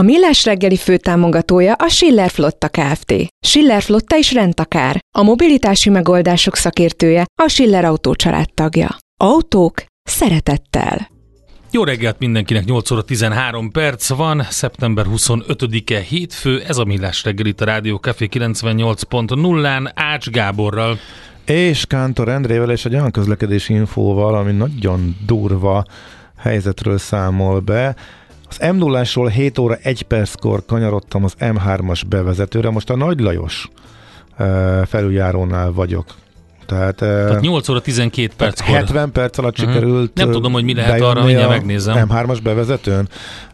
A Millás reggeli főtámogatója a Schiller Flotta Kft. Schiller Flotta is rendtakár. A mobilitási megoldások szakértője a Schiller Autó tagja. Autók szeretettel. Jó reggelt mindenkinek, 8 óra 13 perc van, szeptember 25-e hétfő, ez a Millás reggel itt a Rádió Café 98.0-án Ács Gáborral. És Kántor Endrével és egy olyan közlekedési infóval, ami nagyon durva helyzetről számol be. Az m 0 7 óra 1 perckor kanyarodtam az M3-as bevezetőre, most a Nagy Lajos felüljárónál vagyok. Tehát, Tehát 8 óra 12 perc. 70 perc alatt uh-huh. sikerült Nem tudom, hogy mi lehet arra, mindjárt megnézem. M3-as bevezetőn.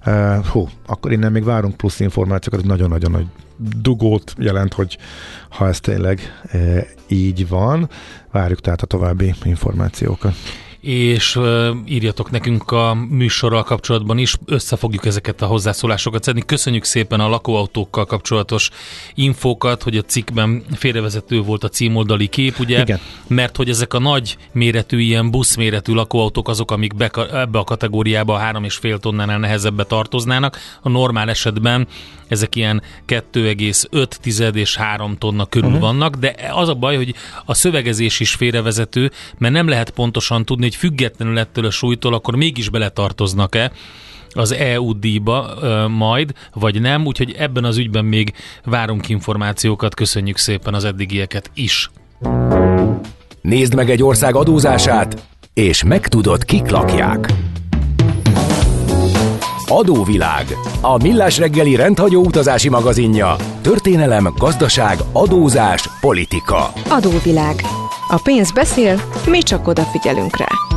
Uh, hú, akkor innen még várunk plusz információkat, hogy nagyon-nagyon nagy dugót jelent, hogy ha ez tényleg uh, így van. Várjuk tehát a további információkat és írjatok nekünk a műsorral kapcsolatban is, összefogjuk ezeket a hozzászólásokat szedni. Köszönjük szépen a lakóautókkal kapcsolatos infókat, hogy a cikkben félrevezető volt a címoldali kép, ugye? Igen. Mert hogy ezek a nagy méretű, ilyen buszméretű lakóautók azok, amik be, ebbe a kategóriába a három és fél tonnánál nehezebbe tartoznának. A normál esetben ezek ilyen 2,5 és 3 tonna körül uh-huh. vannak, de az a baj, hogy a szövegezés is félrevezető, mert nem lehet pontosan tudni, hogy függetlenül ettől a súlytól, akkor mégis beletartoznak-e az EU díjba ö, majd, vagy nem, úgyhogy ebben az ügyben még várunk információkat, köszönjük szépen az eddigieket is. Nézd meg egy ország adózását, és megtudod, kik lakják. Adóvilág. A millás reggeli rendhagyó utazási magazinja. Történelem, gazdaság, adózás, politika. Adóvilág. A pénz beszél, mi csak odafigyelünk rá.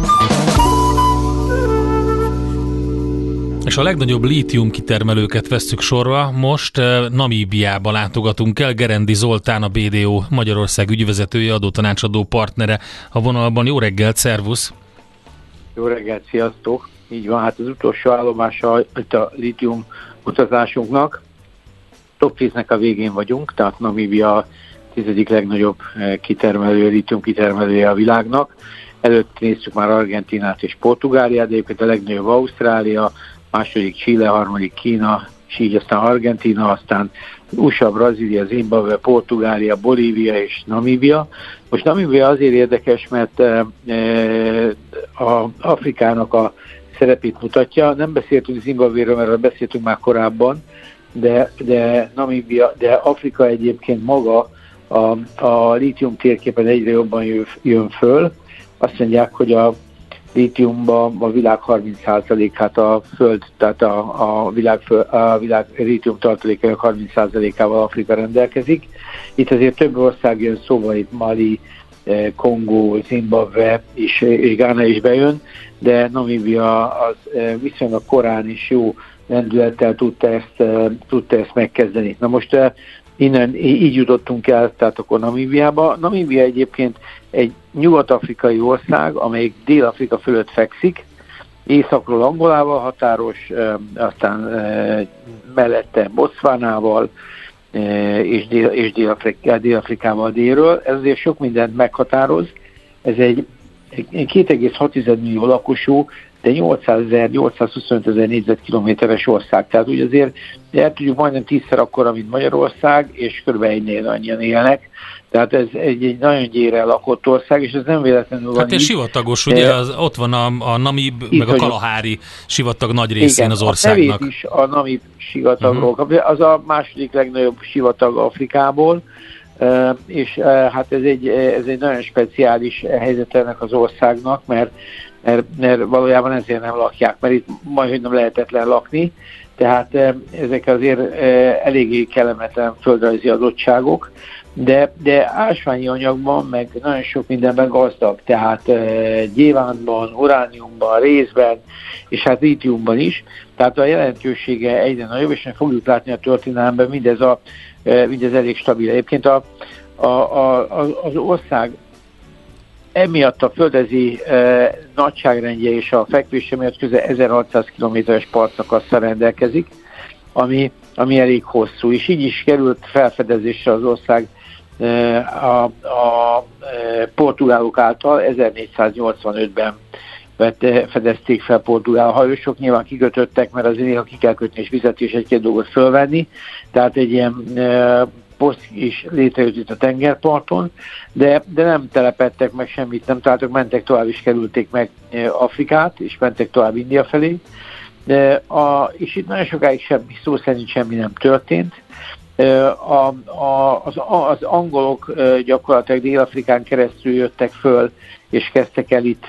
És a legnagyobb lítium kitermelőket vesszük sorra. Most eh, Namíbiába látogatunk el. Gerendi Zoltán, a BDO Magyarország ügyvezetője, adótanácsadó partnere a vonalban. Jó reggelt, szervusz! Jó reggelt, sziasztok! Így van, hát az utolsó állomása itt a litium utazásunknak. Top 10-nek a végén vagyunk, tehát Namíbia tizedik legnagyobb eh, kitermelő, litium kitermelője a világnak. Előtt néztük már Argentinát és Portugáliát, de egyébként a legnagyobb Ausztrália, második Chile, harmadik Kína, és így aztán Argentina, aztán USA, Brazília, Zimbabwe, Portugália, Bolívia és Namíbia. Most Namíbia azért érdekes, mert e, a Afrikának a szerepét mutatja. Nem beszéltünk Zimbabvéről, mert beszéltünk már korábban, de, de Namibia, de Afrika egyébként maga a, a lítium térképen egyre jobban jön föl. Azt mondják, hogy a lítiumban a világ 30%-át a föld, tehát a, a világ, a világ lítium tartalékának 30%-ával Afrika rendelkezik. Itt azért több ország jön szóval, itt Mali, eh, Kongó, Zimbabwe és, és Ghana is bejön, de Namibia az eh, viszonylag korán is jó lendülettel tudta ezt, eh, tudta ezt megkezdeni. Na most innen így jutottunk el, tehát akkor Namíbiába. Namíbia egyébként egy nyugat-afrikai ország, amelyik Dél-Afrika fölött fekszik, északról Angolával határos, aztán mellette Botswanával, és, Dél- és Dél-Afrikával Dél délről. Ez azért sok mindent meghatároz. Ez egy 2,6 millió lakosú, de 800 ezer, 825 ezer négyzetkilométeres ország. Tehát úgy azért el tudjuk majdnem tízszer akkora, mint Magyarország, és kb. egynél annyian élnek. Tehát ez egy, egy nagyon gyére lakott ország, és ez nem véletlenül van Hát ez sivatagos, ugye az, ott van a, a Namib, meg a Kalahári sivatag nagy részén igen, az országnak. A is a Namib sivatagról uh-huh. Az a második legnagyobb sivatag Afrikából, és hát ez egy, ez egy nagyon speciális helyzet ennek az országnak, mert, mert, mert valójában ezért nem lakják, mert itt majd nem lehetetlen lakni, tehát ezek azért eléggé kellemetlen földrajzi adottságok, de, de ásványi anyagban, meg nagyon sok mindenben gazdag, tehát gyévántban, urániumban, részben, és hát lítiumban is, tehát a jelentősége egyre nagyobb, és fogjuk látni a történelemben, mindez, a, mindez elég stabil. Egyébként a, a, a, az ország emiatt a földezi e, nagyságrendje és a fekvése miatt közel 1600 km-es partszakasszal rendelkezik, ami, ami elég hosszú, és így is került felfedezésre az ország e, a, a e, portugálok által. 1485-ben vette, fedezték fel portugál hajósok, nyilván kikötöttek, mert azért néha ki kell kötni és vizet és egy-két dolgot fölvenni, tehát egy ilyen e, poszt is létrejött itt a tengerparton, de, de nem telepettek meg semmit, nem találtak, mentek tovább is kerülték meg e, Afrikát, és mentek tovább India felé, de a, és itt nagyon sokáig semmi, szó szerint semmi nem történt. E, a, a, az, az angolok e, gyakorlatilag Dél-Afrikán keresztül jöttek föl, és kezdtek el itt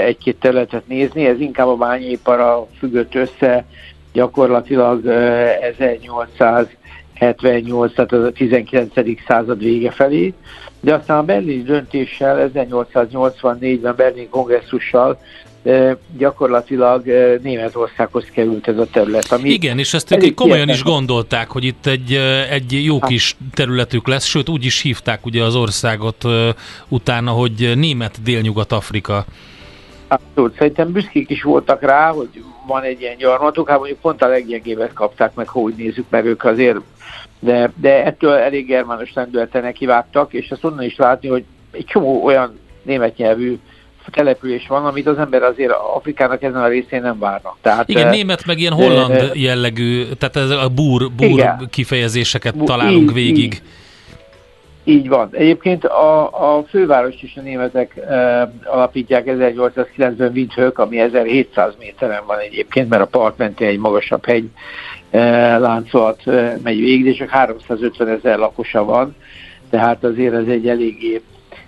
egy-két területet nézni, ez inkább a bányépara függött össze, gyakorlatilag 1800 78, tehát az a 19. század vége felé, de aztán a berlini döntéssel, 1884-ben Berlin kongresszussal gyakorlatilag Németországhoz került ez a terület. Ami Igen, és ezt ők komolyan is gondolták, hogy itt egy, egy jó kis területük lesz, sőt úgy is hívták ugye az országot utána, hogy Német Délnyugat-Afrika. Abszolút, szerintem büszkék is voltak rá, hogy van egy ilyen gyarmatuk, hát mondjuk pont a leggyengébbet kapták meg, ha úgy nézzük meg ők azért, de, de ettől elég germános lendületen nekivágtak, és azt onnan is látni, hogy egy csomó olyan német nyelvű település van, amit az ember azért Afrikának ezen a részén nem várna. Tehát, igen, német meg ilyen holland de, jellegű, tehát ez a búr, búr igen, kifejezéseket találunk így, végig. Így, így van. Egyébként a, a főváros is a németek e, alapítják 1809-ben Windhoek, ami 1700 méteren van egyébként, mert a part mentén egy magasabb hegy e, láncolat e, megy végig, és csak 350 ezer lakosa van, tehát azért ez egy eléggé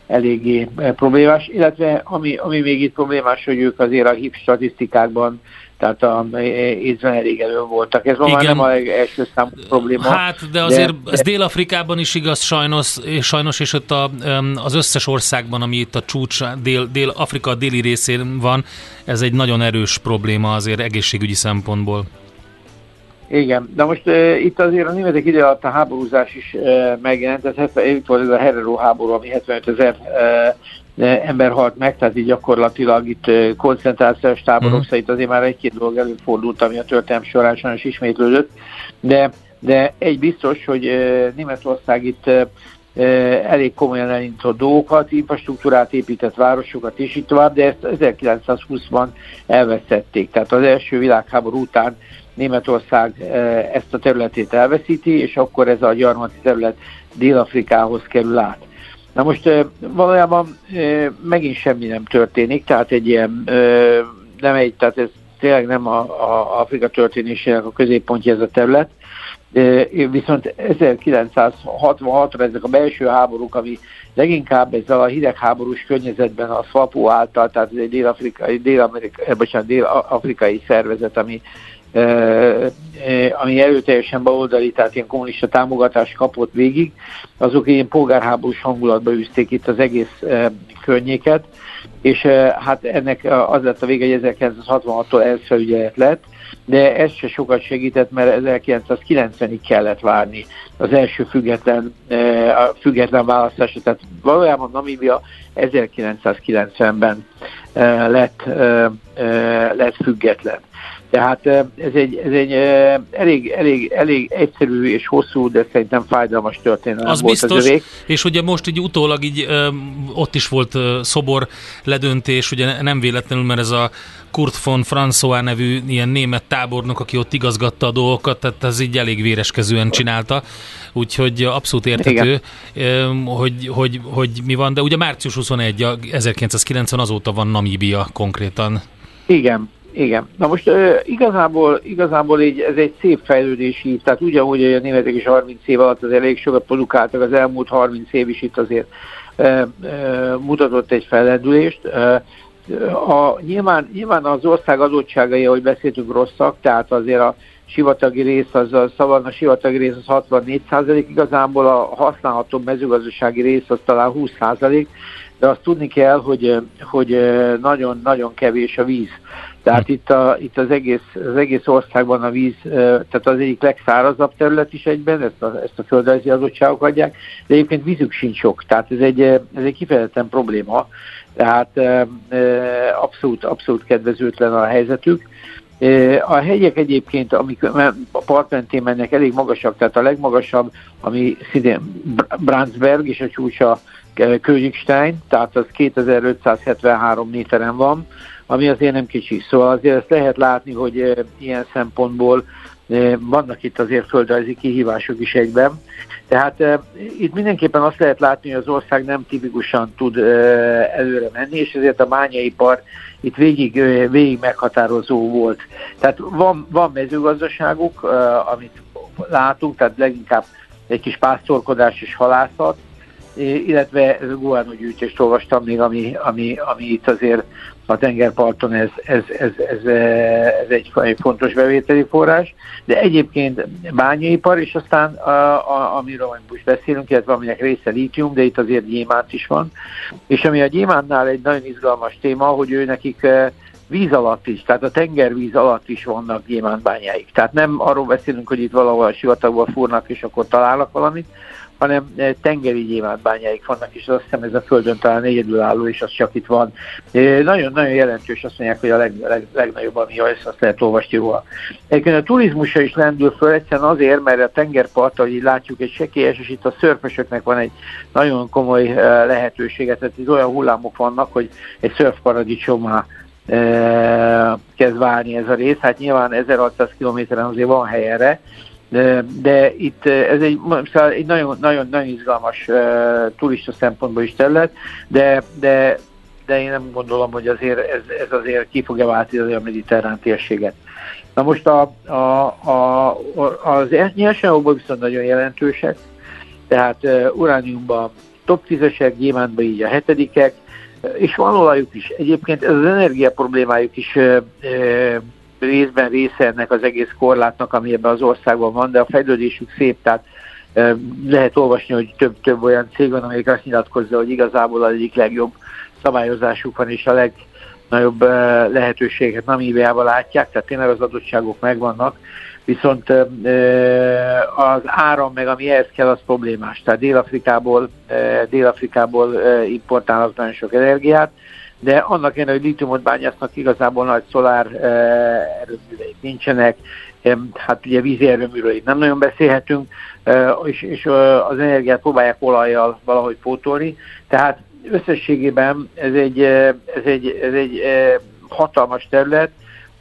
eléggé problémás, illetve ami, ami még itt problémás, hogy ők azért a HIP statisztikákban tehát a észben elég elő voltak. Ez ma Igen. már nem a első számú probléma. Hát, de azért de, ez Dél-Afrikában is igaz sajnos, és sajnos, és ott a, az összes országban, ami itt a csúcs Dél, Dél-Afrika déli részén van, ez egy nagyon erős probléma azért egészségügyi szempontból. Igen, de most uh, itt azért a németek ide alatt a háborúzás is uh, megjelent, ez itt volt ez a Herero háború, ami 75 ezer ember halt meg, tehát így gyakorlatilag itt koncentrációs táborok mm. szerint azért már egy-két dolog előfordult, ami a történelem során sajnos ismétlődött, de, de egy biztos, hogy Németország itt elég komolyan elindított dolgokat, infrastruktúrát épített városokat és így tovább, de ezt 1920-ban elvesztették. Tehát az első világháború után Németország ezt a területét elveszíti, és akkor ez a gyarmati terület Dél-Afrikához kerül át. Na most valójában megint semmi nem történik, tehát egy ilyen, nem egy, tehát ez tényleg nem a, a Afrika történésének a középpontja ez a terület, viszont 1966-ra ezek a belső háborúk, ami leginkább ezzel a hidegháborús környezetben a SWAPO által, tehát ez egy dél-afrikai, dél-amerikai, bocsánat, dél-afrikai szervezet, ami ami erőteljesen baloldali, tehát ilyen kommunista támogatást kapott végig, azok ilyen polgárháborús hangulatba üzték itt az egész környéket, és hát ennek az lett a vége, hogy 1966-tól ENSZ felügyelet lett, de ez se sokat segített, mert 1990-ig kellett várni az első független, független választásra. Tehát valójában Namíbia 1990-ben lett, lett független. Tehát ez egy, ez egy elég, elég, elég egyszerű és hosszú, de szerintem fájdalmas történet az volt biztos, az övék. És ugye most így utólag így ott is volt szobor ledöntés, ugye nem véletlenül, mert ez a Kurt von François nevű ilyen német tábornok, aki ott igazgatta a dolgokat, tehát ez így elég véreskezően csinálta, úgyhogy abszolút értető, hogy, hogy, hogy mi van, de ugye március 21, 1990 azóta van Namíbia konkrétan. Igen, igen. Na most uh, igazából, igazából így, ez egy szép fejlődési, tehát ugyanúgy, hogy a németek is 30 év alatt az elég sokat produkáltak, az elmúlt 30 év is itt azért uh, uh, mutatott egy fellendülést. Uh, a, nyilván, nyilván az ország adottságai, ahogy beszéltünk, rosszak, tehát azért a sivatagi rész, az a szavanna sivatagi rész az 64 százalék, igazából a használható mezőgazdasági rész az talán 20 százalék, de azt tudni kell, hogy nagyon-nagyon kevés a víz. Tehát itt, a, itt az, egész, az egész országban a víz, tehát az egyik legszárazabb terület is egyben, ezt a, ezt a földrajzi adottságok adják, de egyébként vízük sincs sok, tehát ez egy, ez egy kifejezetten probléma, tehát abszolút, abszolút kedvezőtlen a helyzetük. A hegyek egyébként, amik a partmentén mennek, elég magasak, tehát a legmagasabb, ami szintén Brandsberg és a csúcsa Königstein, tehát az 2573 méteren van, ami azért nem kicsi. Szóval azért ezt lehet látni, hogy ilyen szempontból vannak itt azért földrajzi kihívások is egyben. Tehát e, itt mindenképpen azt lehet látni, hogy az ország nem tipikusan tud e, előre menni, és ezért a bányaipar itt végig, végig meghatározó volt. Tehát van, van mezőgazdaságuk, amit látunk, tehát leginkább egy kis pásztorkodás és halászat, illetve ez a guánógyűjtést olvastam még, ami, ami, ami itt azért a tengerparton ez, ez, ez, ez, ez egy, fontos bevételi forrás, de egyébként bányaipar, és aztán a, a, amiről most beszélünk, illetve aminek része lítium, de itt azért gyémánt is van, és ami a gyémántnál egy nagyon izgalmas téma, hogy ő nekik eh, víz alatt is, tehát a tengervíz alatt is vannak gyémántbányáik. Tehát nem arról beszélünk, hogy itt valahol a sivatagban fúrnak, és akkor találnak valamit, hanem eh, tengeri gyémántbányáik vannak, és azt hiszem ez a Földön talán egyedülálló, és az csak itt van. Nagyon-nagyon eh, jelentős, azt mondják, hogy a leg, leg, legnagyobb, ami ezt azt lehet olvasni róla. Egyébként a turizmusra is lendül föl, egyszerűen azért, mert a tengerpart, ahogy látjuk, egy sekélyes, és itt a szörfösöknek van egy nagyon komoly eh, lehetősége, tehát itt olyan hullámok vannak, hogy egy szörfparadicsomá kezd válni ez a rész. Hát nyilván 1600 kilométeren azért van hely erre, de, de itt ez egy, szóval egy nagyon, nagyon, nagyon izgalmas uh, turista szempontból is terület, de, de, de én nem gondolom, hogy azért ez, ez azért ki fogja váltani a mediterrán térséget. Na most a, a, a, az nyersanyagokban viszont nagyon jelentősek, tehát uh, urániumban top 10-esek, gyémántban így a hetedikek, és van olajuk is. Egyébként ez az energia problémájuk is uh, részben része ennek az egész korlátnak, ami ebben az országban van, de a fejlődésük szép, tehát lehet olvasni, hogy több-több olyan cég van, amelyik azt nyilatkozza, hogy igazából az egyik legjobb szabályozásuk van, és a legnagyobb lehetőséget Namíbiában látják, tehát tényleg az adottságok megvannak, viszont az áram meg ami ehhez kell, az problémás. Tehát Dél-Afrikából, Dél-Afrikából importálnak nagyon sok energiát, de annak ellenére, hogy litiumot bányásznak, igazából nagy szolár eh, erőműveik nincsenek, hát ugye vízi erőműről nem nagyon beszélhetünk, eh, és, és az energiát próbálják olajjal valahogy pótolni, tehát összességében ez egy, eh, ez egy, ez egy hatalmas terület,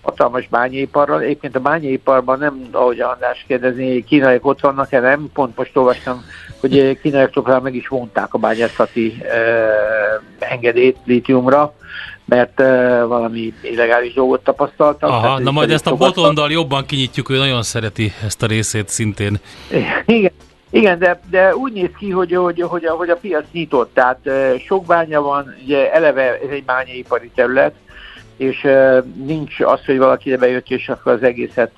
hatalmas bányaiparral. Egyébként a bányaiparban nem, ahogy András kérdezni, kínaiak ott vannak-e, nem? Pont most olvastam, hogy kínaiaktól meg is vonták a bányászati eh, engedélyt lítiumra, mert eh, valami illegális dolgot tapasztaltak. Aha, na majd ezt a botondal jobban kinyitjuk, ő nagyon szereti ezt a részét szintén. Igen, igen, de, de úgy néz ki, hogy, hogy, hogy, a, hogy a piac nyitott, tehát sok bánya van, ugye eleve ez egy bányaipari terület, és nincs az, hogy valaki ide bejött, és akkor az egészet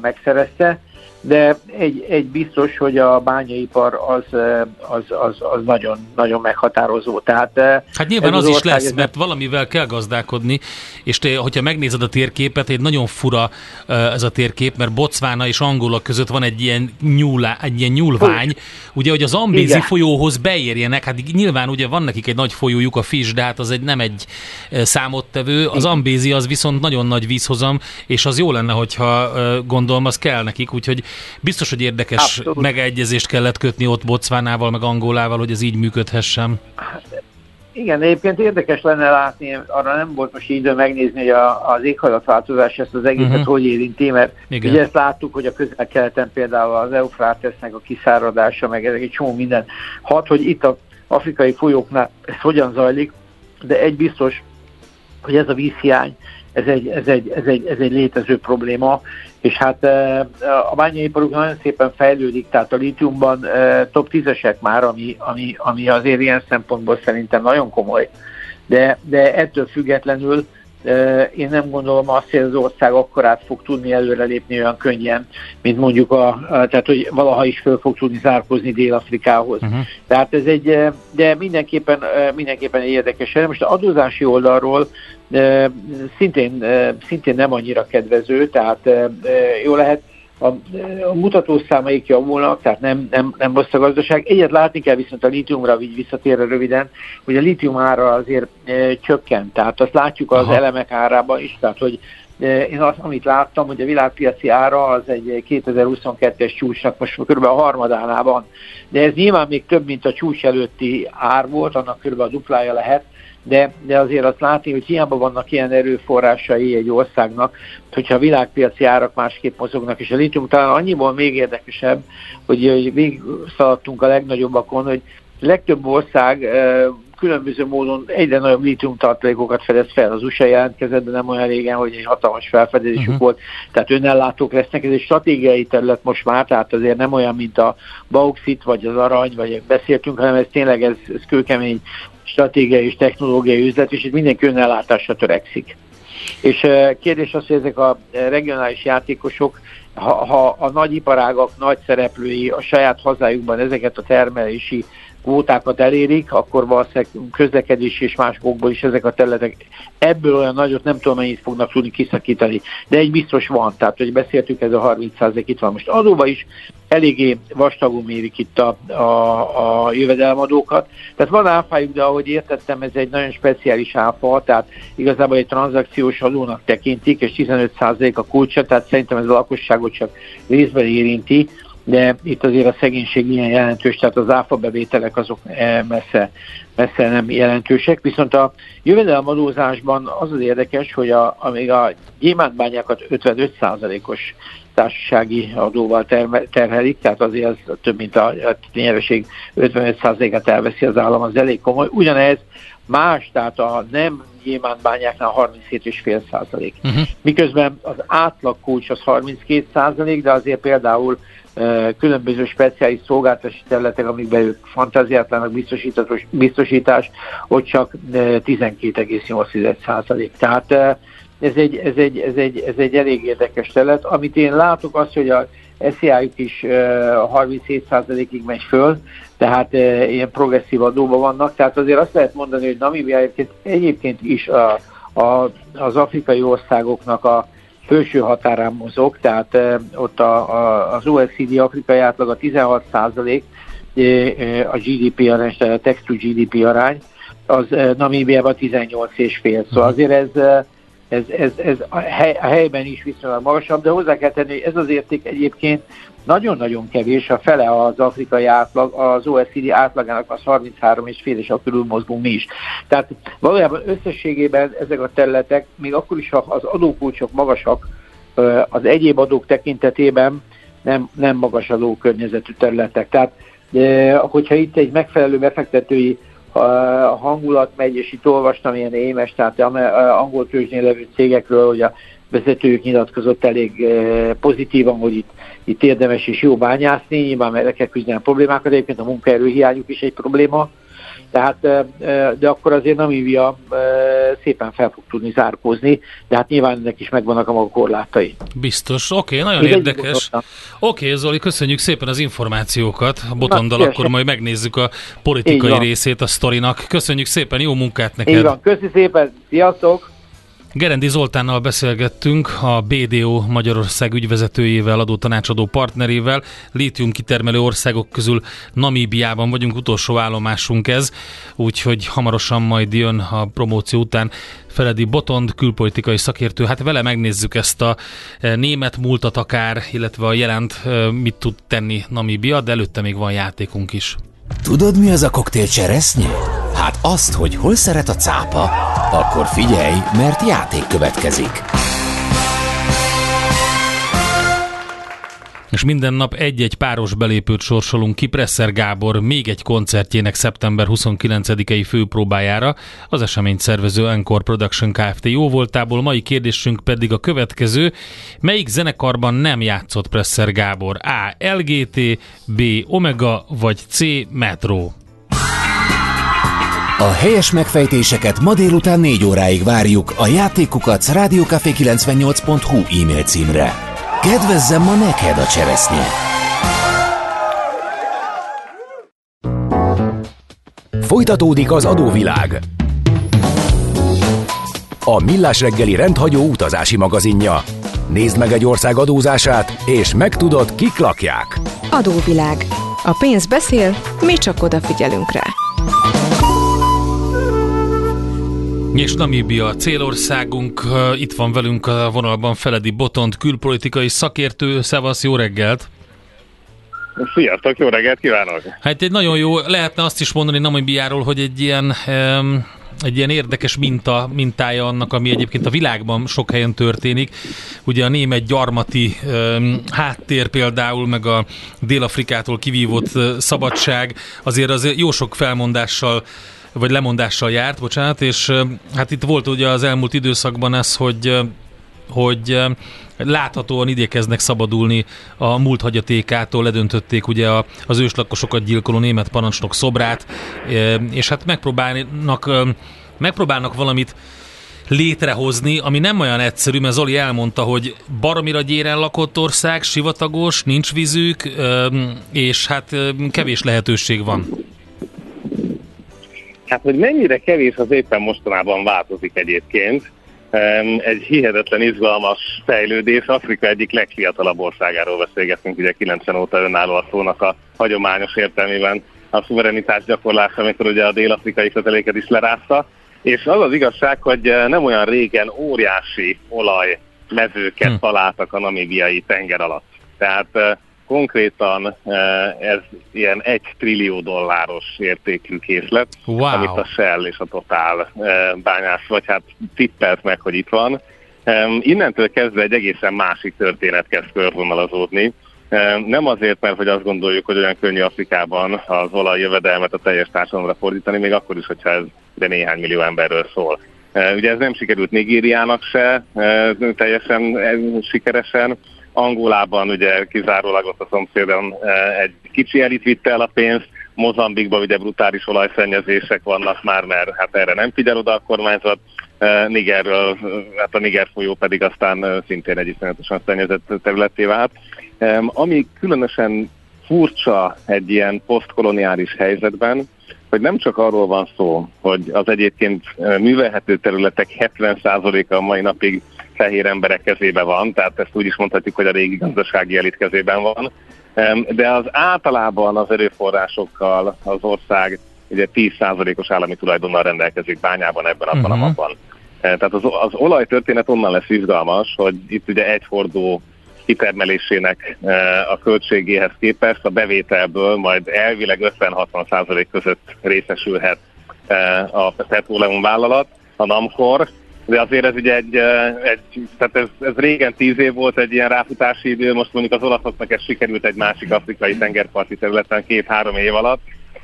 megszerezte, de egy, egy biztos, hogy a bányaipar az, az, az, az nagyon, nagyon meghatározó. Tehát, hát nyilván az, az is lesz, mert valamivel kell gazdálkodni, és te, hogyha megnézed a térképet, egy nagyon fura ez a térkép, mert Botswana és Angola között van egy ilyen, nyúlá, egy ilyen nyúlvány, Fú. ugye, hogy az Ambézi Igen. folyóhoz beérjenek, hát nyilván ugye van nekik egy nagy folyójuk, a Fish, de hát az egy nem egy számottevő, az Ambézi az viszont nagyon nagy vízhozam, és az jó lenne, hogyha gondolom, az kell nekik, úgyhogy Biztos, hogy érdekes Abszolút. megegyezést kellett kötni ott Bocvánával, meg Angolával, hogy ez így működhessen. Igen, egyébként érdekes lenne látni, arra nem volt most idő megnézni, hogy a, az éghajlatváltozás ezt az egészet uh-huh. hogy érinti, mert Igen. ugye ezt láttuk, hogy a közel-keleten például az Eufrátesznek a kiszáradása, meg ezek egy csomó minden hat, hogy itt a afrikai folyóknál ez hogyan zajlik, de egy biztos, hogy ez a vízhiány, ez egy, ez egy, ez egy, ez egy létező probléma, és hát a bányaiparuk nagyon szépen fejlődik, tehát a lítiumban top 10-esek már, ami, ami, ami azért ilyen szempontból szerintem nagyon komoly, de, de ettől függetlenül én nem gondolom azt, hogy az ország akkorát fog tudni előrelépni olyan könnyen, mint mondjuk a, tehát hogy valaha is föl fog tudni zárkozni Dél-Afrikához. Uh-huh. Tehát ez egy, de mindenképpen, mindenképpen egy érdekes. Most az adózási oldalról szintén, szintén nem annyira kedvező, tehát jó lehet, a, a mutatószámaik javulnak, tehát nem, nem, nem rossz a gazdaság. Egyet látni kell viszont a lítiumra, így visszatérve röviden, hogy a lítium ára azért e, csökkent, tehát azt látjuk az Aha. elemek árában is, tehát hogy e, én azt, amit láttam, hogy a világpiaci ára az egy 2022-es csúcsnak most kb. a harmadánál van, de ez nyilván még több, mint a csúcs előtti ár volt, annak kb. a duplája lehet, de, de azért azt látni, hogy hiába vannak ilyen erőforrásai egy országnak, hogyha a világpiaci árak másképp mozognak, és a litium talán annyiból még érdekesebb, hogy végig szaladtunk a legnagyobbakon, hogy legtöbb ország különböző módon egyre nagyobb lítium tartalékokat fedez fel. Az USA jelentkezett, de nem olyan régen, hogy egy hatalmas felfedezésük uh-huh. volt, tehát önellátók lesznek. Ez egy stratégiai terület most már, tehát azért nem olyan, mint a bauxit, vagy az arany, vagy beszéltünk, hanem ez tényleg ez, ez kőkemény stratégiai és technológiai üzlet, és itt mindenki önellátásra törekszik. És kérdés az, hogy ezek a regionális játékosok, ha, ha a nagyiparágak nagy szereplői a saját hazájukban ezeket a termelési kvótákat elérik, akkor valószínűleg közlekedés és más okból is ezek a területek ebből olyan nagyot nem tudom mennyit fognak tudni kiszakítani. De egy biztos van, tehát hogy beszéltük, ez a 30% itt van most adóba is, eléggé vastagon mérik itt a, a, a jövedelmadókat. Tehát van áfájuk, de ahogy értettem, ez egy nagyon speciális áfa, tehát igazából egy tranzakciós adónak tekintik, és 15% a kulcsa, tehát szerintem ez a lakosságot csak részben érinti, de itt azért a szegénység milyen jelentős, tehát az áfa bevételek azok eh, messze, messze nem jelentősek, viszont a jövedelemadózásban az az érdekes, hogy a, amíg a gyémántbányákat 55%-os társasági adóval terhelik, tehát azért az több mint a, a nyereség 55%-át elveszi az állam, az elég komoly. Ugyanez más, tehát a nem gyémántbányáknál 37,5 százalék. Uh-huh. Miközben az átlag kulcs az 32 százalék, de azért például különböző speciális szolgáltatási területek, amikben ők fantáziátlanak biztosítás, biztosítás, ott csak 12,8 százalék. Tehát ez egy, ez, egy, ez, egy, ez egy elég érdekes terület. Amit én látok az, hogy a SZIA-juk is 37%-ig megy föl, tehát ilyen progresszív adóban vannak, tehát azért azt lehet mondani, hogy Namibia egyébként, egyébként is a, a, az afrikai országoknak a felső határán mozog, tehát ott a, a, az OECD afrikai átlag a 16 százalék a GDP arány, tehát a text to GDP arány, az Namíbiában 18 és fél. Szóval azért ez, ez, ez, ez a, hely, a helyben is viszonylag magasabb, de hozzá kell tenni, hogy ez az érték egyébként nagyon-nagyon kevés, a fele az afrikai átlag, az OECD átlagának az 33 és fél, és a körül mozgunk mi is. Tehát valójában összességében ezek a területek, még akkor is, ha az adókulcsok magasak, az egyéb adók tekintetében nem, nem magas adókörnyezetű területek. Tehát hogyha itt egy megfelelő befektetői a hangulat megy, és itt olvastam ilyen émes, tehát angol tőzsdén levő cégekről, hogy a vezetőjük nyilatkozott elég pozitívan, hogy itt, itt érdemes és jó bányászni, nyilván meg kell küzdeni a problémákat, egyébként a munkaerőhiányuk is egy probléma, tehát, de akkor azért Namibia szépen fel fog tudni zárkózni, de hát nyilván ennek is megvannak a maga korlátai. Biztos, oké, okay, nagyon Én érdekes. Oké, okay, Zoli, köszönjük szépen az információkat. A botondal Na, akkor majd megnézzük a politikai részét a sztorinak. Köszönjük szépen, jó munkát neked! Így van, köszi szépen, sziasztok! Gerendi Zoltánnal beszélgettünk, a BDO Magyarország ügyvezetőjével, adó tanácsadó partnerével. Lítium kitermelő országok közül Namíbiában vagyunk, utolsó állomásunk ez, úgyhogy hamarosan majd jön a promóció után Feledi Botond, külpolitikai szakértő. Hát vele megnézzük ezt a e, német múltat akár, illetve a jelent e, mit tud tenni Namíbia, de előtte még van játékunk is. Tudod, mi az a koktél cseresznyi? Hát azt, hogy hol szeret a cápa, akkor figyelj, mert játék következik. és minden nap egy-egy páros belépőt sorsolunk ki Presser Gábor még egy koncertjének szeptember 29-i főpróbájára, az eseményt szervező Encore Production Kft. jó voltából, mai kérdésünk pedig a következő. Melyik zenekarban nem játszott Presser Gábor? A. LGT, B. Omega vagy C. Metro? A helyes megfejtéseket ma délután 4 óráig várjuk a játékukat rádiókafé98.hu e-mail címre. Kedvezzem ma neked a cseresznye! Folytatódik az adóvilág. A Millás reggeli rendhagyó utazási magazinja. Nézd meg egy ország adózását, és megtudod, kik lakják. Adóvilág. A pénz beszél, mi csak odafigyelünk rá. És Namíbia a célországunk, itt van velünk a vonalban Feledi Botont, külpolitikai szakértő. Szevasz, jó reggelt! Sziasztok, jó reggelt kívánok! Hát egy nagyon jó, lehetne azt is mondani Namibiáról, hogy egy ilyen um, egy ilyen érdekes minta, mintája annak, ami egyébként a világban sok helyen történik. Ugye a német gyarmati um, háttér például, meg a Dél-Afrikától kivívott uh, szabadság, azért az jó sok felmondással vagy lemondással járt, bocsánat, és hát itt volt ugye az elmúlt időszakban ez, hogy hogy láthatóan igyekeznek szabadulni a múlt hagyatékától, ledöntötték ugye az őslakosokat gyilkoló német parancsnok szobrát, és hát megpróbálnak, megpróbálnak valamit létrehozni, ami nem olyan egyszerű, mert Zoli elmondta, hogy baromira gyéren lakott ország, sivatagos, nincs vízük, és hát kevés lehetőség van. Hát, hogy mennyire kevés, az éppen mostanában változik egyébként egy hihetetlen izgalmas fejlődés. Afrika egyik legfiatalabb országáról beszélgetünk, ugye 90 óta önálló a szónak a hagyományos értelmében a szuverenitás gyakorlása, amikor ugye a dél-afrikai köteléket is lerázta. És az az igazság, hogy eh, nem olyan régen óriási olajmezőket hm. találtak a namibiai tenger alatt. Tehát eh, konkrétan eh, ez ilyen egy trillió dolláros értékű készlet, wow. amit a Shell és a Total eh, bányász, vagy hát tippelt meg, hogy itt van. Innentől kezdve egy egészen másik történet kezd körvonalazódni. Nem azért, mert hogy azt gondoljuk, hogy olyan könnyű Afrikában az olajjövedelmet a teljes társadalomra fordítani, még akkor is, hogyha ez de néhány millió emberről szól. Eh, ugye ez nem sikerült Nigériának se teljesen sikeresen, Angolában ugye kizárólag ott a szomszédon eh, egy kicsi elit vitte el a pénzt, Mozambikban ugye brutális olajszennyezések vannak már, mert hát erre nem figyel oda a kormányzat, eh, Nigerről, hát a Niger folyó pedig aztán eh, szintén egy iszonyatosan szennyezett területé vált. Ami különösen furcsa egy ilyen posztkoloniális helyzetben, hogy nem csak arról van szó, hogy az egyébként művelhető területek 70%-a a mai napig fehér emberek kezében van, tehát ezt úgy is mondhatjuk, hogy a régi gazdasági elit kezében van, de az általában az erőforrásokkal az ország ugye 10%-os állami tulajdonnal rendelkezik bányában ebben a uh-huh. abban. Tehát az, az olajtörténet onnan lesz izgalmas, hogy itt ugye egy hordó kitermelésének a költségéhez képest a bevételből majd elvileg 50-60% között részesülhet a petróleum vállalat, a NAMCOR, de azért ez ugye egy, egy tehát ez, ez régen tíz év volt egy ilyen ráfutási idő, most mondjuk az olaszoknak ez sikerült egy másik afrikai tengerparti területen két-három év alatt,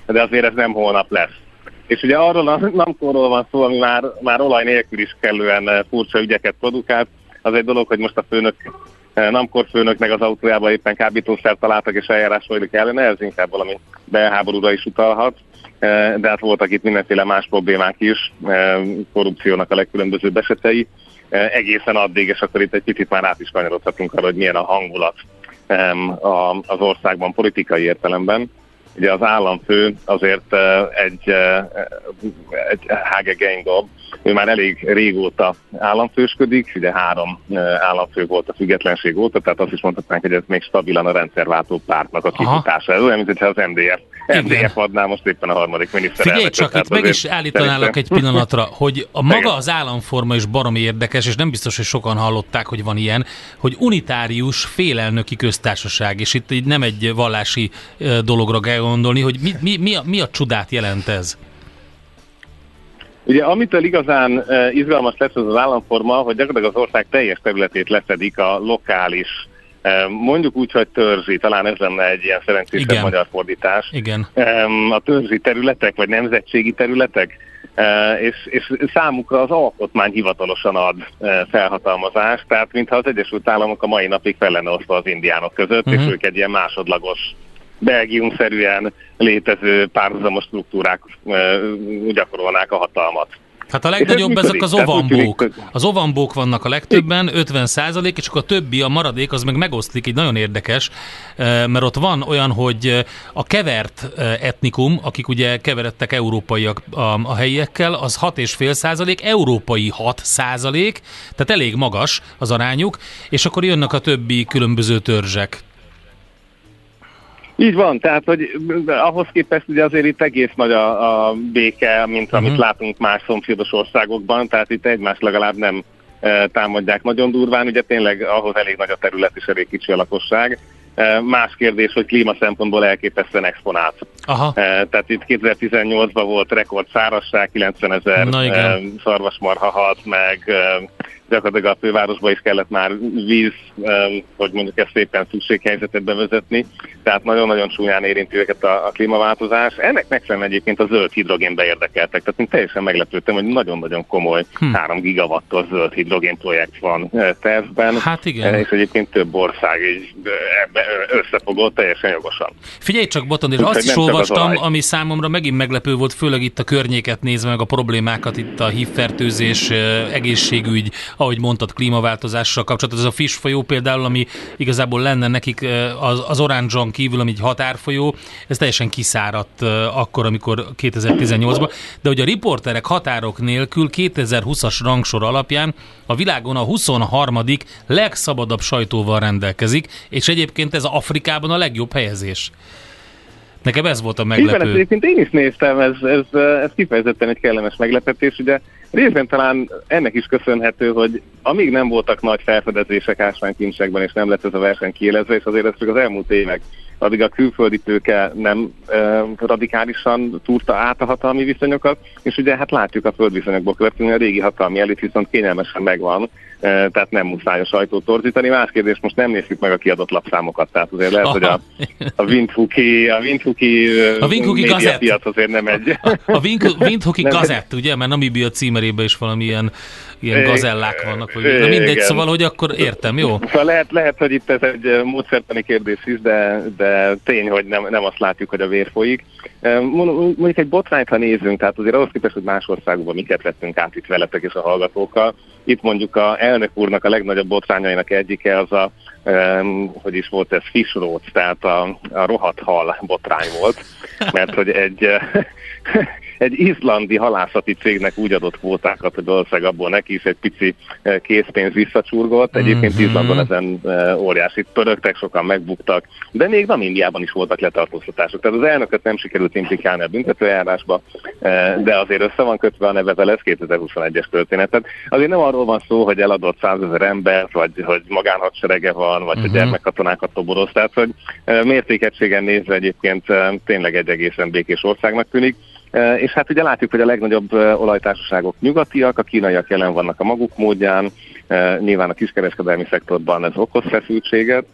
de azért ez nem holnap lesz. És ugye arról a namkorról van szó, ami már, már olaj nélkül is kellően furcsa ügyeket produkált, az egy dolog, hogy most a főnök, Namkor főnöknek az autójában éppen kábítószer találtak és eljárás folyik ellene, ez inkább valami belháborúra is utalhat. Eh, de hát voltak itt mindenféle más problémák is, eh, korrupciónak a legkülönbözőbb esetei, eh, egészen addig, és akkor itt egy picit már át is kanyarodhatunk arra, hogy milyen a hangulat az országban politikai értelemben. Ugye az államfő azért egy, egy Hage Geingob, ő már elég régóta államfősködik, ugye három államfő volt a függetlenség óta, tehát azt is mondhatnánk, hogy ez még stabilan a rendszerváltó pártnak a kifutása. Ez olyan, mintha az MDF, MDF adná most éppen a harmadik miniszter. Figyelj csak, itt meg is állítanálak egy pillanatra, hogy a maga az államforma is baromi érdekes, és nem biztos, hogy sokan hallották, hogy van ilyen, hogy unitárius félelnöki köztársaság, és itt nem egy vallási dologra gondolni, hogy mi, mi, mi, a, mi a csodát jelent ez? Ugye amitől igazán uh, izgalmas lesz az az államforma, hogy gyakorlatilag az ország teljes területét leszedik a lokális, uh, mondjuk úgy, hogy törzsi, talán ez lenne egy ilyen szerencsésebb magyar fordítás. Igen. Um, a törzsi területek, vagy nemzetségi területek, és, és számukra az alkotmány hivatalosan ad felhatalmazást, tehát mintha az Egyesült Államok a mai napig fel lenne osztva az indiánok között, uh-huh. és ők egy ilyen másodlagos Belgium-szerűen létező párhuzamos struktúrák gyakorolnák a hatalmat. Hát a legnagyobb ezek az ovambók. Az ovambók vannak a legtöbben, 50 százalék, és akkor a többi, a maradék, az meg megoszlik, így nagyon érdekes, mert ott van olyan, hogy a kevert etnikum, akik ugye keveredtek európaiak a, a helyiekkel, az 6,5 százalék, európai 6 százalék, tehát elég magas az arányuk, és akkor jönnek a többi különböző törzsek. Így van, tehát hogy ahhoz képest ugye azért itt egész nagy a, a béke, mint uh-huh. amit látunk más szomszédos országokban, tehát itt egymást legalább nem e, támadják nagyon durván, ugye tényleg ahhoz elég nagy a terület és elég kicsi a lakosság. E, más kérdés, hogy klíma szempontból elképesztően exponált. Aha. E, tehát itt 2018-ban volt rekord szárasság, 90 ezer e, szarvasmarha halt meg, e, gyakorlatilag a fővárosba is kellett már víz, hogy mondjuk ezt szépen szükséghelyzetet bevezetni, tehát nagyon-nagyon csúnyán érinti őket a, a klímaváltozás. Ennek megfelelően egyébként a zöld hidrogénbe érdekeltek, tehát én teljesen meglepődtem, hogy nagyon-nagyon komoly hm. 3 gigawattos zöld hidrogén projekt van tervben, hát igen. és egyébként több ország is ebbe összefogott teljesen jogosan. Figyelj csak, Boton, és azt is olvastam, ami számomra megint meglepő volt, főleg itt a környéket nézve, meg a problémákat, itt a hívfertőzés, egészségügy, ahogy mondtad, klímaváltozással kapcsolatos. Ez a Fish folyó például, ami igazából lenne nekik az, az Orange-on kívül, ami egy határfolyó, ez teljesen kiszáradt akkor, amikor 2018-ban. De hogy a riporterek határok nélkül 2020-as rangsor alapján a világon a 23. legszabadabb sajtóval rendelkezik, és egyébként ez Afrikában a legjobb helyezés. Nekem ez volt a meglepő. Igen, egyébként én is néztem, ez, ez, ez kifejezetten egy kellemes meglepetés. Ugye részben talán ennek is köszönhető, hogy amíg nem voltak nagy felfedezések ásványkincsekben, és nem lett ez a verseny kiélezve, és azért ez csak az elmúlt évek, addig a külföldi tőke nem e, radikálisan túrta át a hatalmi viszonyokat, és ugye hát látjuk a földviszonyokból következően, a régi hatalmi elit viszont kényelmesen megvan, tehát nem muszáj a sajtót torzítani. Más kérdés, most nem nézzük meg a kiadott lapszámokat, tehát azért lehet, Aha. hogy a, a Windhuki, a Windhuki, a Windhuki gazett. piac azért nem egy... A, a Windhuki gazett, ugye, mert Namibia címerében is valamilyen ilyen gazellák vannak, vagy de mindegy, igen. szóval, hogy akkor értem, jó? Szóval lehet, lehet, hogy itt ez egy módszertani kérdés is, de, de tény, hogy nem, nem azt látjuk, hogy a vér folyik. Mondjuk egy botrányt, ha nézzünk, tehát azért ahhoz képest, hogy más országokban miket vettünk át itt veletek és a hallgatókkal, itt mondjuk a elnök úrnak a legnagyobb botrányainak egyike az a, um, hogy is volt ez, fish roads, tehát a, a rohadt hal botrány volt, mert hogy egy egy izlandi halászati cégnek úgy adott kvótákat, hogy valószínűleg abból neki is egy pici eh, készpénz visszacsurgott. Egyébként mm-hmm. Izlandon ezen eh, óriási pörögtek, sokan megbuktak, de még Indiában is voltak letartóztatások. Tehát az elnököt nem sikerült implikálni a büntetőjárásba, eh, de azért össze van kötve a nevezel, ez 2021-es történet. Tehát azért nem arról van szó, hogy eladott százezer ember, vagy hogy magánhadserege van, vagy uh-huh. hogy gyermekkatonákat toboroz. Tehát, hogy mértékegységen nézve egyébként tényleg egy egészen békés országnak tűnik. És hát ugye látjuk, hogy a legnagyobb olajtársaságok nyugatiak, a kínaiak jelen vannak a maguk módján, nyilván a kiskereskedelmi szektorban ez okoz feszültséget,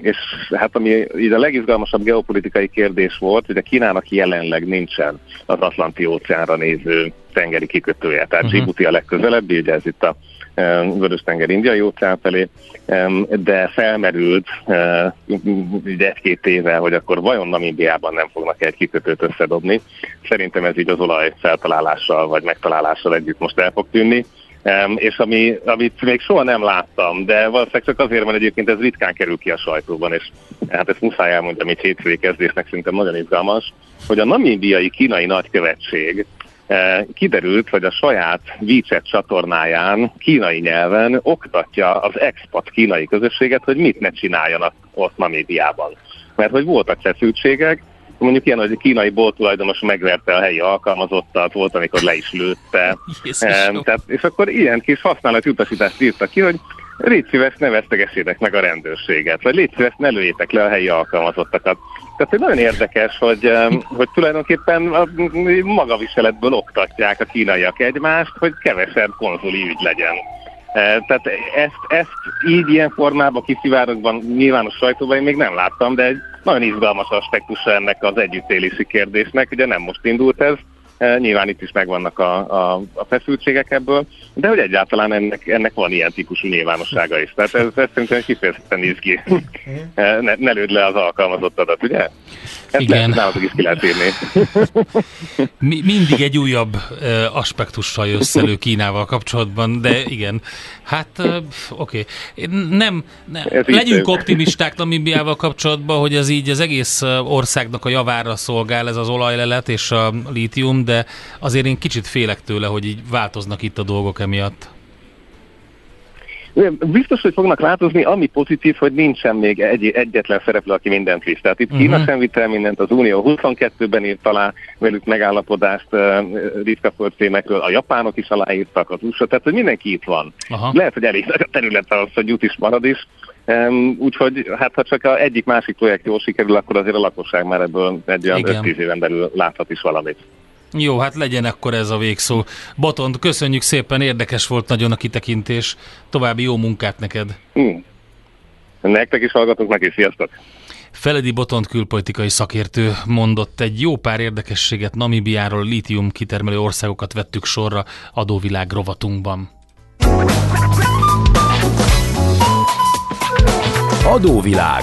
és hát ami így a legizgalmasabb geopolitikai kérdés volt, hogy a Kínának jelenleg nincsen az Atlanti óceánra néző tengeri kikötője, tehát uh-huh. Djibouti a legközelebbi, ugye ez itt a Vörös-tenger indiai óceán felé, de felmerült egy-két éve, hogy akkor vajon Namibiában nem fognak egy kikötőt összedobni. Szerintem ez így az olaj feltalálással vagy megtalálással együtt most el fog tűnni. És ami, amit még soha nem láttam, de valószínűleg csak azért, mert egyébként ez ritkán kerül ki a sajtóban, és hát ezt muszáj elmondjam itt hétfői kezdésnek szerintem nagyon izgalmas, hogy a namibiai kínai nagykövetség Eh, kiderült, hogy a saját WeChat csatornáján kínai nyelven oktatja az expat kínai közösséget, hogy mit ne csináljanak ott Namibiában. Mert hogy voltak feszültségek, mondjuk ilyen, hogy a kínai bolttulajdonos megverte a helyi alkalmazottat, volt, amikor le is lőtte. tehát, és akkor ilyen kis használati utasítást írtak ki, hogy légy szíves, ne vesztegessétek meg a rendőrséget, vagy légy szíves, ne lőjétek le a helyi alkalmazottakat. Tehát hogy nagyon érdekes, hogy, hogy tulajdonképpen a magaviseletből oktatják a kínaiak egymást, hogy kevesebb konzuli ügy legyen. E, tehát ezt, ezt így ilyen formában kiszivárogban nyilvános sajtóban én még nem láttam, de egy nagyon izgalmas aspektus ennek az együttélési kérdésnek. Ugye nem most indult ez, Nyilván itt is megvannak a, a, a feszültségek ebből, de hogy egyáltalán ennek, ennek van ilyen típusú nyilvánossága is. Tehát ez, ez szerintem kifejezetten néz ki. ne, ne lőd le az alkalmazottadat, ugye? Ezt Igen. Lehet, is ki lehet írni. Mi, mindig egy újabb uh, aspektussal jössz elő Kínával kapcsolatban, de igen. Hát uh, oké. Okay. Nem, nem. legyünk optimisták Namibiával kapcsolatban, hogy ez így az egész országnak a javára szolgál ez az olajlelet és a lítium, de azért én kicsit félek tőle, hogy így változnak itt a dolgok emiatt. Biztos, hogy fognak változni, ami pozitív, hogy nincsen még egy, egyetlen szereplő, aki mindent visz. Tehát itt uh-huh. Kína sem vitt el mindent, az Unió 22-ben írt alá velük megállapodást uh, ritka földfémekről, a japánok is aláírtak, az USA, tehát hogy mindenki itt van. Aha. Lehet, hogy elég a terület az, hogy jut is marad is. Um, úgyhogy hát ha csak a egyik-másik projekt jól sikerül, akkor azért a lakosság már ebből egy olyan 5-10 éven belül láthat is valamit. Jó, hát legyen akkor ez a végszó. Botond, köszönjük szépen, érdekes volt nagyon a kitekintés. További jó munkát neked. Hmm. Nektek is hallgatunk meg, és sziasztok! Feledi Botond külpolitikai szakértő mondott egy jó pár érdekességet Namibiáról, lítium kitermelő országokat vettük sorra adóvilág rovatunkban. Adóvilág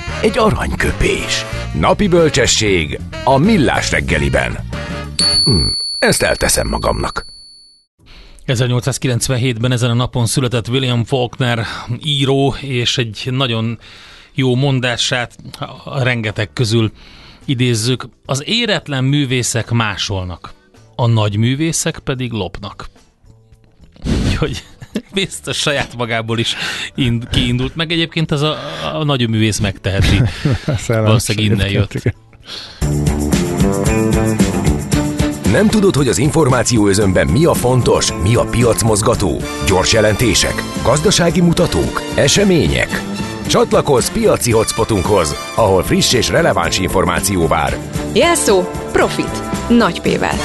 egy aranyköpés. Napi bölcsesség a millás reggeliben. Hm, ezt elteszem magamnak. 1897-ben ezen a napon született William Faulkner író, és egy nagyon jó mondását a rengeteg közül idézzük. Az éretlen művészek másolnak, a nagy művészek pedig lopnak. Úgyhogy biztos saját magából is ind, kiindult, meg egyébként az a, a nagy művész megteheti. Valószínűleg innen jött. Nem tudod, hogy az információ özönben mi a fontos, mi a piacmozgató? Gyors jelentések, gazdasági mutatók, események? Csatlakozz piaci hotspotunkhoz, ahol friss és releváns információ vár. Jelszó Profit. Nagy P-vel.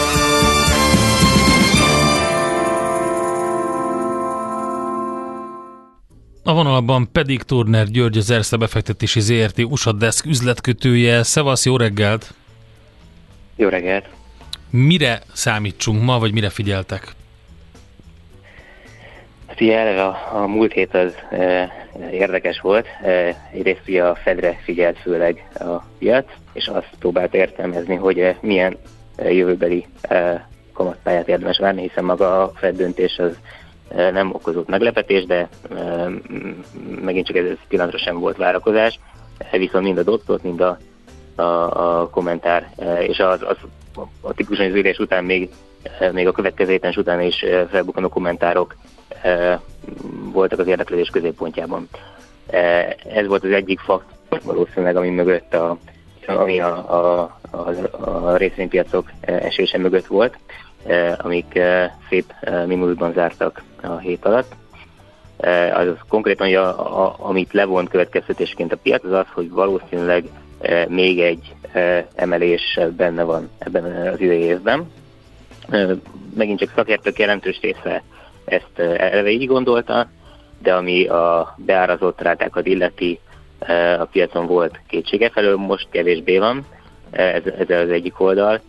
A vonalban pedig Turner György, az Erste befektetési ZRT USA Desk üzletkötője. Szevasz, jó reggelt! Jó reggelt! Mire számítsunk ma, vagy mire figyeltek? Hát ugye eleve a, a múlt hét az e, érdekes volt. E, egyrészt ugye a Fedre figyelt főleg a piac, és azt próbált értelmezni, hogy e, milyen e, jövőbeli e, kamatpályát érdemes várni, hiszen maga a Fed döntés az nem okozott meglepetés, de e, megint csak ez pillanatra sem volt várakozás, e, viszont mind a dotot, mind a, a, a kommentár, e, és az, az a tipikusan az ülés után még, még a következő héten után is felbukkanó kommentárok voltak az érdeklődés középpontjában. Ez volt az egyik faktor valószínűleg, ami mögött a, ami a, a, a, a részvénypiacok esése mögött volt, amik szép minusban zártak a hét alatt. Az konkrétan, a, a, amit levont következtetésként a piac, az az, hogy valószínűleg még egy emelés benne van ebben az idei évben. Megint csak szakértők jelentős része ezt eleve így gondolta, de ami a beárazott rátákat illeti, a piacon volt kétsége felől, most kevésbé van, ez, ez az egyik oldal,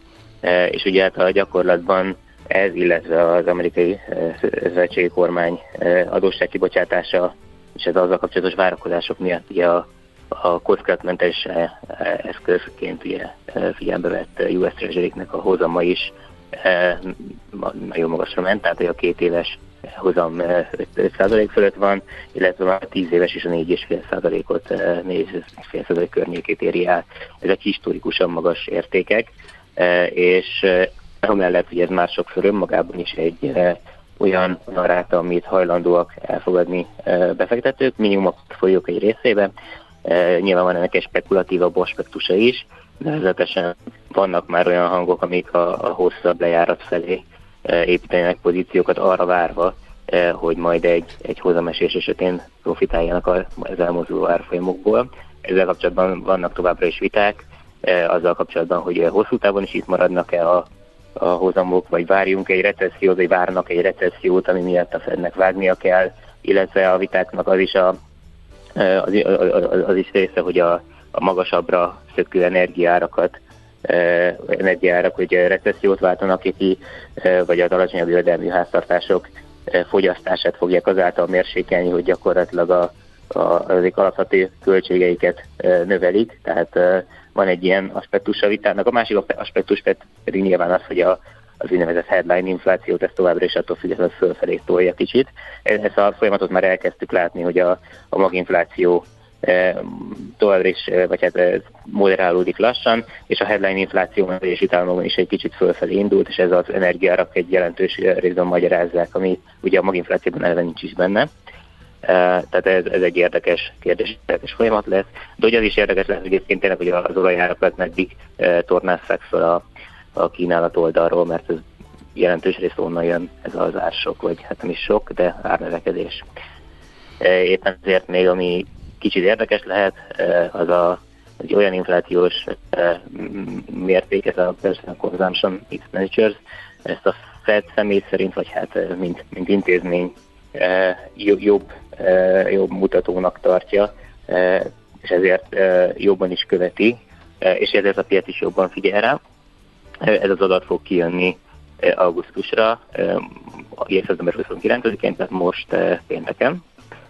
és ugye hát a gyakorlatban ez, illetve az amerikai szövetségi kormány adósságkibocsátása és ez azzal kapcsolatos várakozások miatt ugye a a kockázatmentes eszközként ugye figyelembe vett US Treasury-nek a hozama is nagyon magasra ment, tehát a két éves hozam 5% fölött van, illetve a 10 éves is a 4,5%-ot, 4,5% környékét éri el. Ezek historikusan magas értékek, és amellett, hogy ez már sokszor önmagában is egy olyan ráta, amit hajlandóak elfogadni befektetők, minimum a folyók egy részében, Nyilván van ennek egy spekulatívabb aspektusa is, nevezetesen vannak már olyan hangok, amik a, a hosszabb lejárat felé építenek pozíciókat arra várva, hogy majd egy, egy hozamesés esetén profitáljanak az elmozduló árfolyamokból. Ezzel kapcsolatban vannak továbbra is viták, azzal kapcsolatban, hogy hosszú távon is itt maradnak-e a, a hozamok, vagy várjunk egy recessziót, vagy várnak egy recessziót, ami miatt a Fednek vágnia kell, illetve a vitáknak az is, a, az, az, az is része, hogy a, a magasabbra szökő energiárakat energiárak, hogy recessziót váltanak ki, vagy az alacsonyabb jövedelmű háztartások fogyasztását fogják azáltal mérsékelni, hogy gyakorlatilag a, a, az alapvető költségeiket növelik, tehát van egy ilyen aspektus a vitának. A másik aspektus pedig nyilván az, hogy a, az úgynevezett headline inflációt, ez továbbra is attól függetlenül fölfelé tolja kicsit. Ezt a folyamatot már elkezdtük látni, hogy a, a maginfláció továbbra is, vagy hát moderálódik lassan, és a headline infláció Egyesült Államokban is egy kicsit fölfelé indult, és ez az energiárak egy jelentős részben magyarázzák, ami ugye a maginflációban eleve nincs is benne. Tehát ez, ez egy érdekes kérdés, érdekes folyamat lesz. De hogy az is érdekes lesz egyébként tényleg, hogy az olajárakat meddig tornázzák fel a, a kínálat oldalról, mert ez jelentős rész onnan jön ez az ársok, vagy hát nem is sok, de árnövekedés. Éppen ezért még ami kicsit érdekes lehet, az a egy olyan inflációs mérték, ez a Personal Consumption Expenditures, ezt a Fed személy szerint, vagy hát mint, mint intézmény jobb, jobb mutatónak tartja, és ezért jobban is követi, és ezért a piac is jobban figyel rá. Ez az adat fog kijönni augusztusra, szeptember 29-én, tehát most pénteken.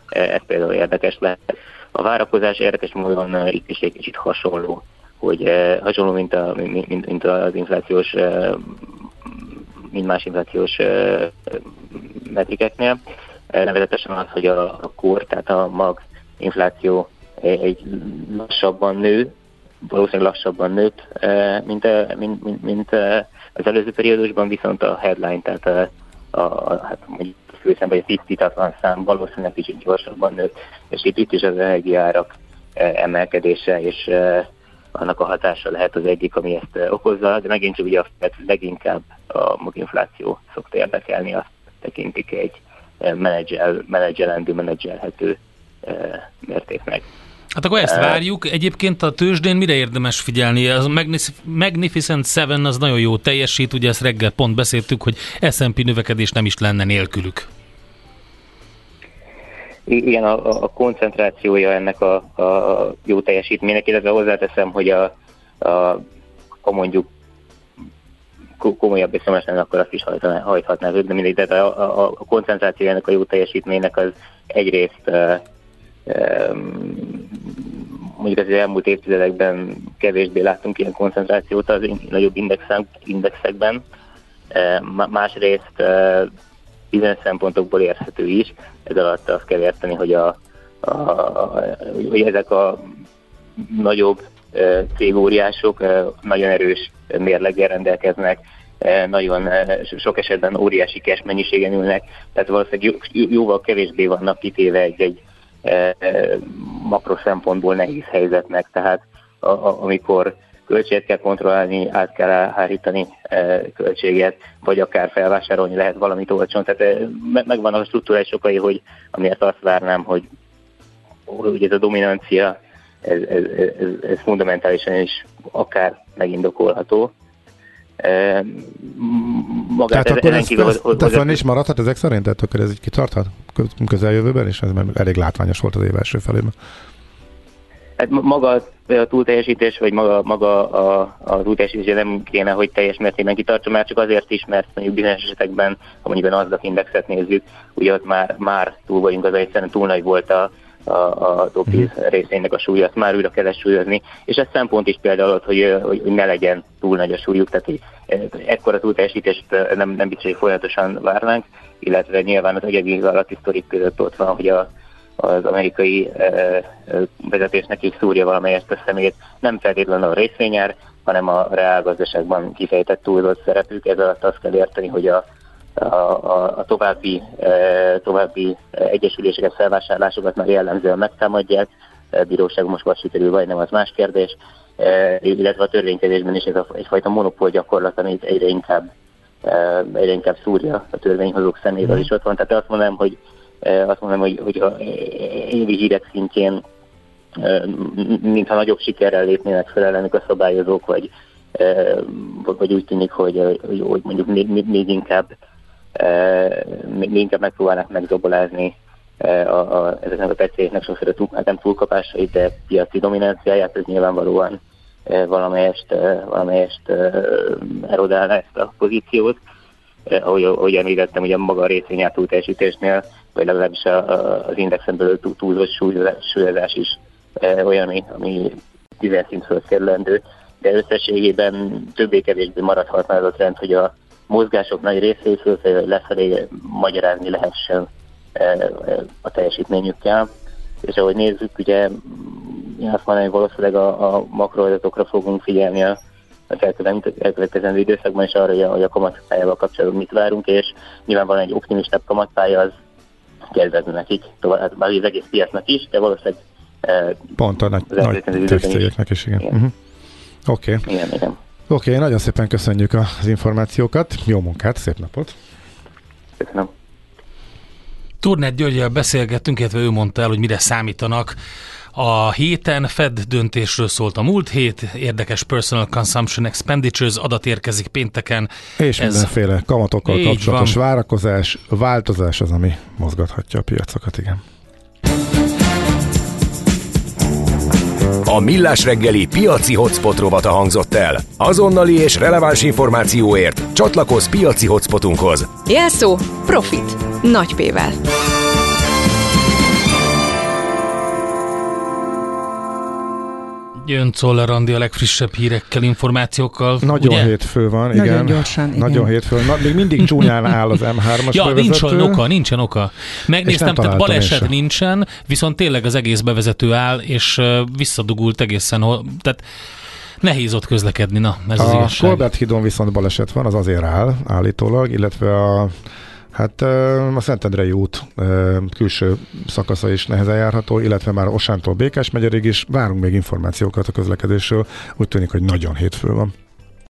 Ez például érdekes lehet. A várakozás érdekes módon itt is egy kicsit hasonló, hogy hasonló, mint, a, mint, mint az inflációs mint más inflációs metrikeknél. Nevezetesen az, hogy a, a kor, tehát a mag infláció egy lassabban nő, valószínűleg lassabban nőtt, mint, mint, mint, mint az előző periódusban, viszont a headline, tehát a, a, a hát főszem, vagy a tisztítatlan szám valószínűleg kicsit gyorsabban nőtt, és itt, itt is az energiárak emelkedése, és annak a hatása lehet az egyik, ami ezt okozza, de megint csak ugye a leginkább a maginfláció szokta érdekelni, azt tekintik egy menedzsel, menedzselendő, menedzselhető mértéknek. Hát akkor ezt várjuk. Egyébként a tőzsdén mire érdemes figyelni? Az Magnificent Seven az nagyon jó teljesít, ugye ezt reggel pont beszéltük, hogy S&P növekedés nem is lenne nélkülük. Igen, a, a koncentrációja ennek a, a jó teljesítménynek, illetve hozzáteszem, hogy a, a, a mondjuk komolyabb szemesen, akkor azt is hajthatná, hajthatná de mindig, de a, a, a koncentráció ennek a jó teljesítménynek az egyrészt uh, um, mondjuk az elmúlt évtizedekben kevésbé láttunk ilyen koncentrációt az nagyobb indexek, indexekben. Uh, másrészt uh, bizonyos szempontokból érthető is. Ez alatt azt kell érteni, hogy, a, a, hogy ezek a nagyobb cégóriások nagyon erős mérleggel rendelkeznek, nagyon sok esetben óriási cash mennyiségen ülnek, tehát valószínűleg jóval kevésbé vannak kitéve egy-egy makro szempontból nehéz helyzetnek, tehát a, a, amikor költséget kell kontrollálni, át kell hárítani költséget, vagy akár felvásárolni lehet valamit olcsón. Tehát megvan a struktúrális okai, hogy amiért azt várnám, hogy, hogy ez a dominancia ez, ez, ez, ez fundamentálisan is akár megindokolható. E, magát Tehát akkor ez, kívül, ez, hogy, ez is maradhat ezek szerint? Tehát akkor ez így kitarthat közeljövőben, és ez elég látványos volt az év első felében. Hát maga a túlteljesítés, vagy maga, maga a, a túlteljesítés nem kéne, hogy teljes mértékben kitartsa, már csak azért is, mert mondjuk bizonyos esetekben, ha mondjuk a NASDAQ indexet nézzük, ugye ott már, már túl vagyunk, az egyszerűen túl nagy volt a, a, a top 10 mm. részének a súlyat már újra kell súlyozni, és ez szempont is például, hogy, hogy, hogy ne legyen túl nagy a súlyuk, tehát hogy ekkora túlteljesítést nem, nem biztos, hogy folyamatosan várnánk, illetve nyilván az egyedi alatti sztorik között ott van, hogy a, az amerikai e, vezetésnek is szúrja valamelyest a szemét, nem feltétlenül a részvényár, hanem a reálgazdaságban kifejtett túlzott szerepük. Ez alatt azt kell érteni, hogy a, a, a, a további, e, további egyesüléseket, felvásárlásokat már jellemzően megtámadják, bíróság most vagy sikerül, vagy nem, az más kérdés, e, illetve a törvénykezésben is ez a, egyfajta monopól gyakorlat, amit egyre inkább egyre inkább szúrja a törvényhozók szeméről is ott van. Tehát azt mondanám, hogy azt mondom, hogy, hogy a évi hírek szintjén mintha nagyobb sikerrel lépnének fel ellenük a szabályozók, vagy, vagy úgy tűnik, hogy, hogy mondjuk még, még inkább még inkább megpróbálnak megdobolázni a, a, ezeknek a tetszéknek sokszor a túl, hát nem túlkapásait, de piaci dominanciáját, ez nyilvánvalóan valamelyest, valamelyest erodálna ezt a pozíciót. Ahogy, ahogy említettem, ugye maga a részvény teljesítésnél, vagy legalábbis az indexen belül túlzott súlyozás is olyan, ami, ami tízes szint fölkerülendő, de összességében többé-kevésbé maradhatna az a trend, hogy a mozgások nagy részét fölfelé lefelé magyarázni lehessen a teljesítményükkel. És ahogy nézzük, ugye én azt mondom, hogy valószínűleg a, a makroadatokra fogunk figyelni a, az elkövetkezendő időszakban, és arra, hogy a kamatpályával kapcsolatban mit várunk, és nyilvánvalóan egy optimistább kamatpálya az kedvezne nekik, tovább az egész piacnak is, de valószínűleg Pont a nagy, nagy cégeknek is, igen. igen. Uh-huh. Oké. Okay. Igen, igen. Oké, okay, nagyon szépen köszönjük az információkat, jó munkát, szép napot! Köszönöm. Turnett Györgyel beszélgettünk, illetve ő mondta el, hogy mire számítanak a héten Fed döntésről szólt a múlt hét, érdekes Personal Consumption Expenditures adat érkezik pénteken. És Ez mindenféle kamatokkal kapcsolatos van. várakozás, változás az, ami mozgathatja a piacokat, igen. A Millás reggeli piaci hotspot rovata hangzott el. Azonnali és releváns információért csatlakozz piaci hotspotunkhoz. Jelszó Profit. Nagy P-vel. Jön Czoller Andi a legfrissebb hírekkel, információkkal. Nagyon ugye? hétfő van, igen. Nagyon gyorsan, igen. Nagyon hétfő van. Még mindig csúnyán áll az M3-as Ja, nincs oka, nincsen oka. Megnéztem, tehát baleset nincsen, viszont tényleg az egész bevezető áll, és visszadugult egészen, tehát nehéz ott közlekedni, na, ez a az igazság. Colbert hídon viszont baleset van, az azért áll állítólag, illetve a Hát a Szentendrei út külső szakasza is nehezen járható, illetve már Osántól Békás megyerig is. Várunk még információkat a közlekedésről. Úgy tűnik, hogy nagyon hétfő van.